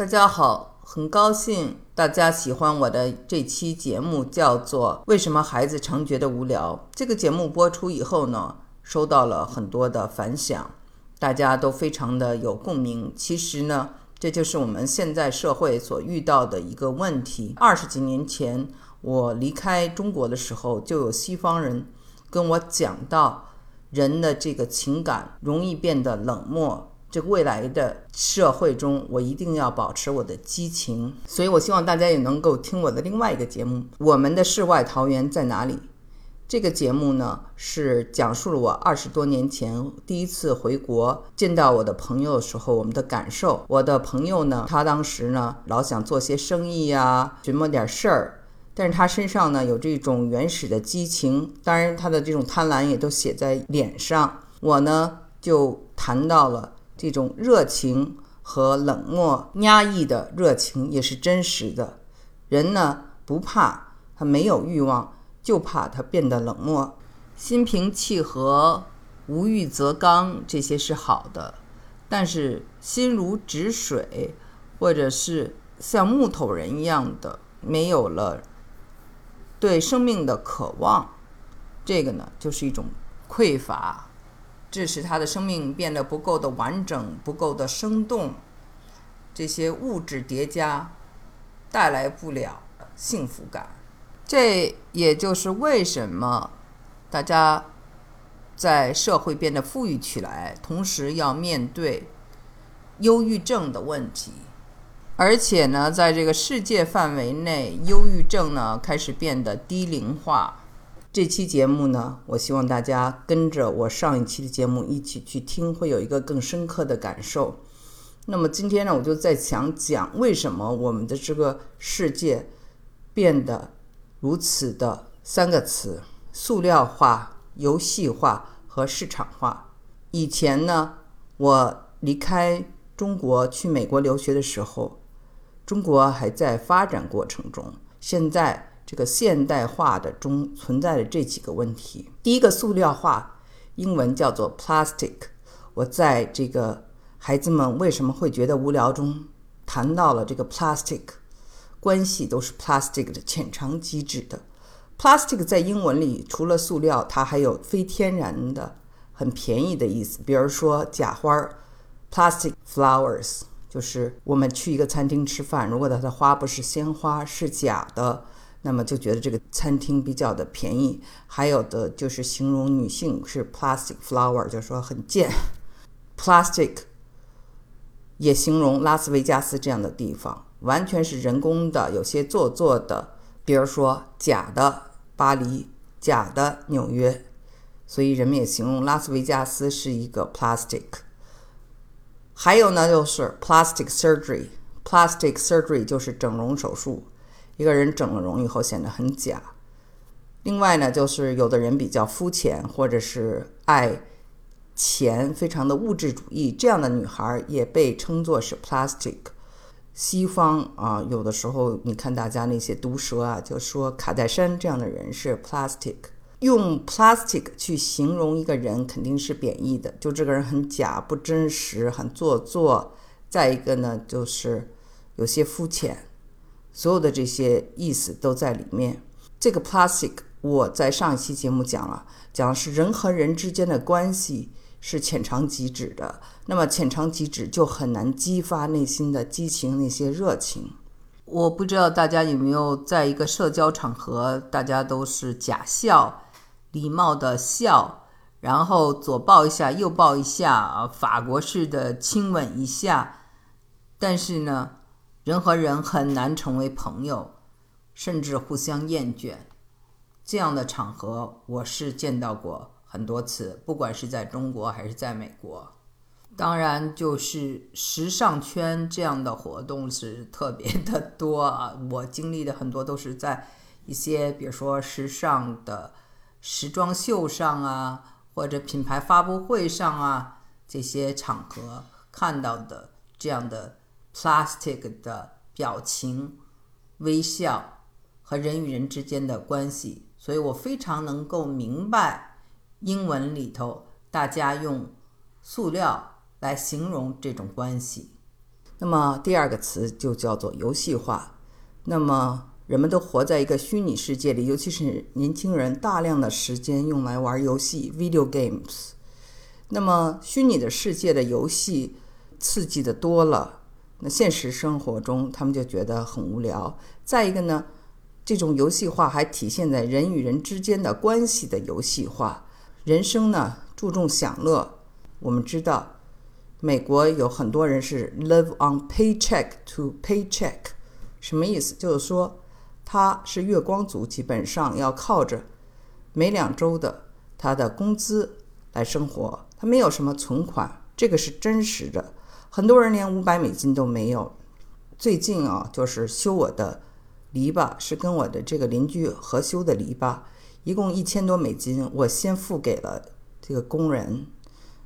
大家好，很高兴大家喜欢我的这期节目，叫做《为什么孩子常觉得无聊》。这个节目播出以后呢，收到了很多的反响，大家都非常的有共鸣。其实呢，这就是我们现在社会所遇到的一个问题。二十几年前，我离开中国的时候，就有西方人跟我讲到，人的这个情感容易变得冷漠。这个未来的社会中，我一定要保持我的激情，所以我希望大家也能够听我的另外一个节目《我们的世外桃源在哪里》。这个节目呢，是讲述了我二十多年前第一次回国见到我的朋友的时候，我们的感受。我的朋友呢，他当时呢老想做些生意呀，寻摸点事儿，但是他身上呢有这种原始的激情，当然他的这种贪婪也都写在脸上。我呢就谈到了。这种热情和冷漠、压抑的热情也是真实的。人呢不怕他没有欲望，就怕他变得冷漠。心平气和、无欲则刚，这些是好的。但是心如止水，或者是像木头人一样的，没有了对生命的渴望，这个呢就是一种匮乏。致使他的生命变得不够的完整、不够的生动，这些物质叠加带来不了幸福感。这也就是为什么大家在社会变得富裕起来，同时要面对忧郁症的问题，而且呢，在这个世界范围内，忧郁症呢开始变得低龄化。这期节目呢，我希望大家跟着我上一期的节目一起去听，会有一个更深刻的感受。那么今天呢，我就在想讲为什么我们的这个世界变得如此的三个词：塑料化、游戏化和市场化。以前呢，我离开中国去美国留学的时候，中国还在发展过程中，现在。这个现代化的中存在的这几个问题，第一个塑料化，英文叫做 plastic。我在这个孩子们为什么会觉得无聊中谈到了这个 plastic，关系都是 plastic 的潜藏机制的。plastic 在英文里除了塑料，它还有非天然的、很便宜的意思，比如说假花儿 plastic flowers，就是我们去一个餐厅吃饭，如果它的花不是鲜花，是假的。那么就觉得这个餐厅比较的便宜，还有的就是形容女性是 plastic flower，就是说很贱。plastic 也形容拉斯维加斯这样的地方，完全是人工的，有些做作的，比如说假的巴黎，假的纽约，所以人们也形容拉斯维加斯是一个 plastic。还有呢，就是 plastic surgery，plastic surgery 就是整容手术。一个人整了容以后显得很假。另外呢，就是有的人比较肤浅，或者是爱钱，非常的物质主义，这样的女孩也被称作是 plastic。西方啊，有的时候你看大家那些毒舌啊，就说卡戴珊这样的人是 plastic。用 plastic 去形容一个人肯定是贬义的，就这个人很假、不真实、很做作。再一个呢，就是有些肤浅。所有的这些意思都在里面。这个 plastic，我在上一期节目讲了，讲的是人和人之间的关系是浅尝即止的。那么浅尝即止就很难激发内心的激情，那些热情。我不知道大家有没有在一个社交场合，大家都是假笑，礼貌的笑，然后左抱一下，右抱一下，啊，法国式的亲吻一下，但是呢？人和人很难成为朋友，甚至互相厌倦。这样的场合，我是见到过很多次，不管是在中国还是在美国。当然，就是时尚圈这样的活动是特别的多啊。我经历的很多都是在一些，比如说时尚的时装秀上啊，或者品牌发布会上啊这些场合看到的这样的。Plastic 的表情、微笑和人与人之间的关系，所以我非常能够明白英文里头大家用塑料来形容这种关系。那么第二个词就叫做游戏化。那么人们都活在一个虚拟世界里，尤其是年轻人，大量的时间用来玩游戏 （video games）。那么虚拟的世界的游戏刺激的多了，那现实生活中他们就觉得很无聊。再一个呢，这种游戏化还体现在人与人之间的关系的游戏化。人生呢注重享乐，我们知道，美国有很多人是 live on paycheck to paycheck，什么意思？就是说。他是月光族，基本上要靠着每两周的他的工资来生活，他没有什么存款，这个是真实的。很多人连五百美金都没有。最近啊，就是修我的篱笆，是跟我的这个邻居合修的篱笆，一共一千多美金，我先付给了这个工人。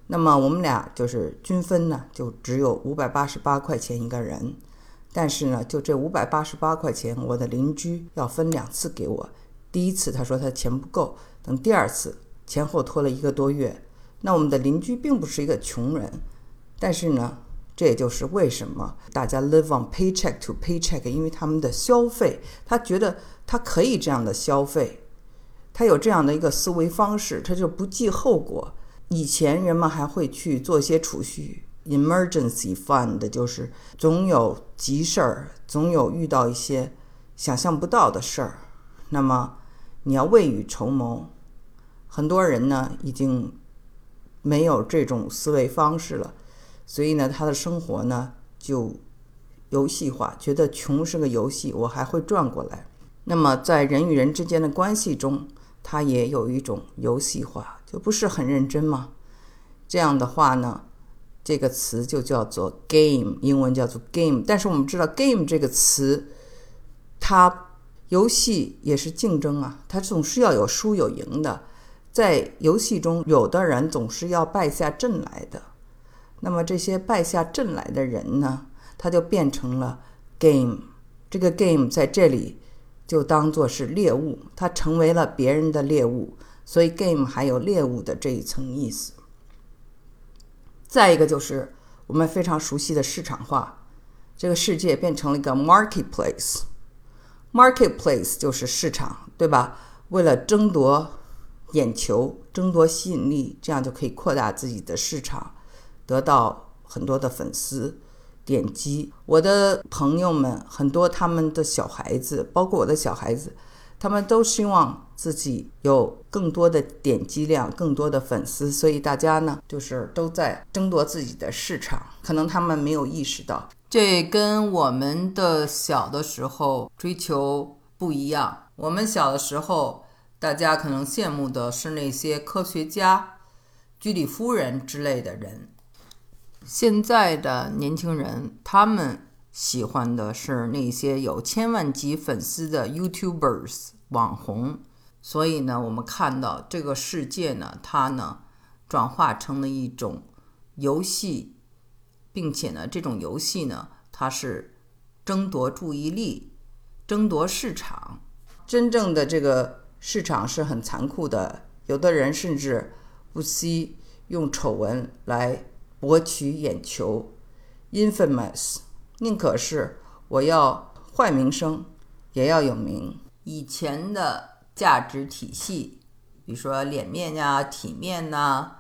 那么我们俩就是均分呢，就只有五百八十八块钱一个人。但是呢，就这五百八十八块钱，我的邻居要分两次给我。第一次他说他钱不够，等第二次前后拖了一个多月。那我们的邻居并不是一个穷人，但是呢，这也就是为什么大家 live on paycheck to paycheck，因为他们的消费，他觉得他可以这样的消费，他有这样的一个思维方式，他就不计后果。以前人们还会去做一些储蓄。Emergency fund 就是总有急事儿，总有遇到一些想象不到的事儿，那么你要未雨绸缪。很多人呢已经没有这种思维方式了，所以呢他的生活呢就游戏化，觉得穷是个游戏，我还会赚过来。那么在人与人之间的关系中，他也有一种游戏化，就不是很认真吗？这样的话呢？这个词就叫做 game，英文叫做 game。但是我们知道 game 这个词，它游戏也是竞争啊，它总是要有输有赢的。在游戏中，有的人总是要败下阵来的。那么这些败下阵来的人呢，他就变成了 game。这个 game 在这里就当做是猎物，他成为了别人的猎物，所以 game 还有猎物的这一层意思。再一个就是我们非常熟悉的市场化，这个世界变成了一个 marketplace。marketplace 就是市场，对吧？为了争夺眼球、争夺吸引力，这样就可以扩大自己的市场，得到很多的粉丝点击。我的朋友们很多，他们的小孩子，包括我的小孩子。他们都希望自己有更多的点击量、更多的粉丝，所以大家呢，就是都在争夺自己的市场。可能他们没有意识到，这跟我们的小的时候追求不一样。我们小的时候，大家可能羡慕的是那些科学家、居里夫人之类的人。现在的年轻人，他们。喜欢的是那些有千万级粉丝的 YouTubers 网红，所以呢，我们看到这个世界呢，它呢转化成了一种游戏，并且呢，这种游戏呢，它是争夺注意力、争夺市场。真正的这个市场是很残酷的，有的人甚至不惜用丑闻来博取眼球，infamous。宁可是我要坏名声，也要有名。以前的价值体系，比如说脸面呀、体面呐、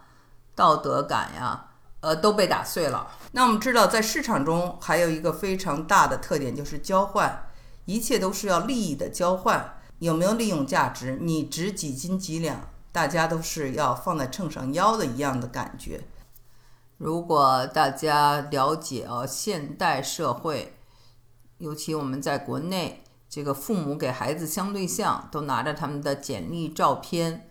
道德感呀，呃，都被打碎了。那我们知道，在市场中还有一个非常大的特点，就是交换，一切都是要利益的交换。有没有利用价值？你值几斤几两？大家都是要放在秤上腰的一样的感觉。如果大家了解哦，现代社会，尤其我们在国内，这个父母给孩子相对象都拿着他们的简历照片，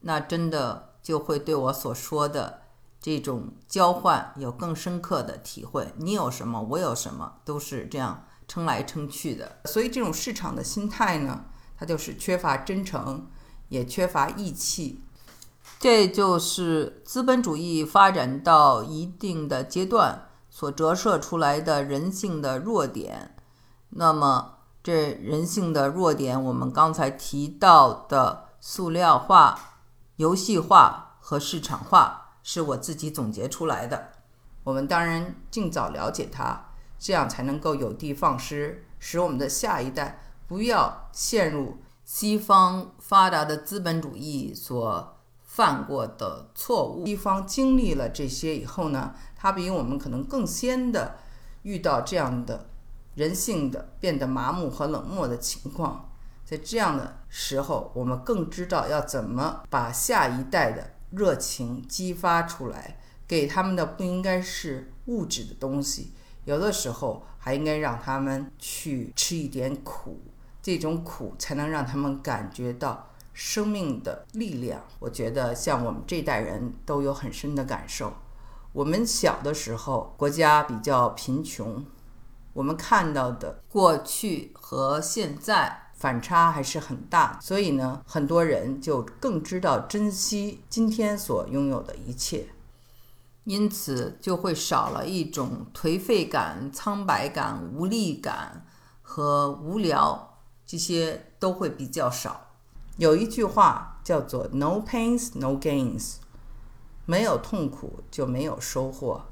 那真的就会对我所说的这种交换有更深刻的体会。你有什么，我有什么，都是这样称来称去的。所以这种市场的心态呢，它就是缺乏真诚，也缺乏义气。这就是资本主义发展到一定的阶段所折射出来的人性的弱点。那么，这人性的弱点，我们刚才提到的塑料化、游戏化和市场化，是我自己总结出来的。我们当然尽早了解它，这样才能够有的放矢，使我们的下一代不要陷入西方发达的资本主义所犯过的错误。西方经历了这些以后呢，他比我们可能更先的遇到这样的人性的变得麻木和冷漠的情况。在这样的时候，我们更知道要怎么把下一代的热情激发出来。给他们的不应该是物质的东西，有的时候还应该让他们去吃一点苦，这种苦才能让他们感觉到生命的力量。我觉得像我们这代人都有很深的感受。我们小的时候国家比较贫穷，我们看到的过去和现在反差还是很大，所以呢，很多人就更知道珍惜今天所拥有的一切。因此，就会少了一种颓废感、苍白感、无力感和无聊，这些都会比较少。有一句话叫做 “No pains, no gains”，没有痛苦就没有收获。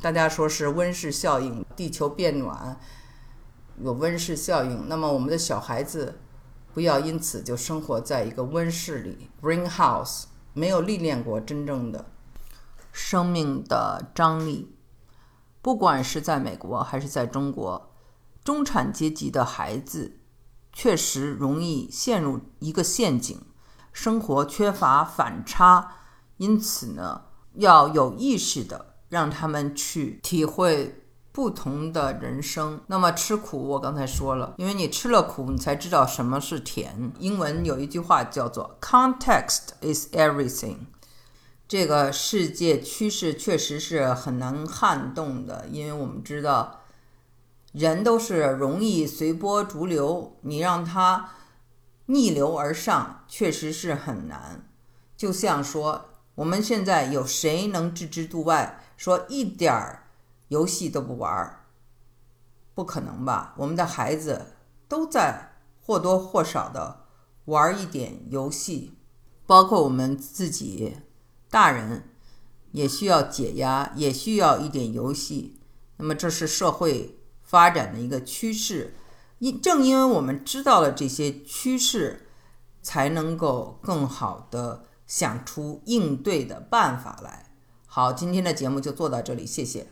大家说是温室效应，地球变暖有温室效应，那么我们的小孩子不要因此就生活在一个温室里 （greenhouse），没有历练过真正的。生命的张力，不管是在美国还是在中国，中产阶级的孩子确实容易陷入一个陷阱，生活缺乏反差，因此呢，要有意识的让他们去体会不同的人生。那么吃苦，我刚才说了，因为你吃了苦，你才知道什么是甜。英文有一句话叫做 “Context is everything”。这个世界趋势确实是很难撼动的，因为我们知道，人都是容易随波逐流，你让他逆流而上，确实是很难。就像说，我们现在有谁能置之度外，说一点儿游戏都不玩儿？不可能吧？我们的孩子都在或多或少的玩一点游戏，包括我们自己。大人也需要解压，也需要一点游戏。那么，这是社会发展的一个趋势。因正因为我们知道了这些趋势，才能够更好的想出应对的办法来。好，今天的节目就做到这里，谢谢。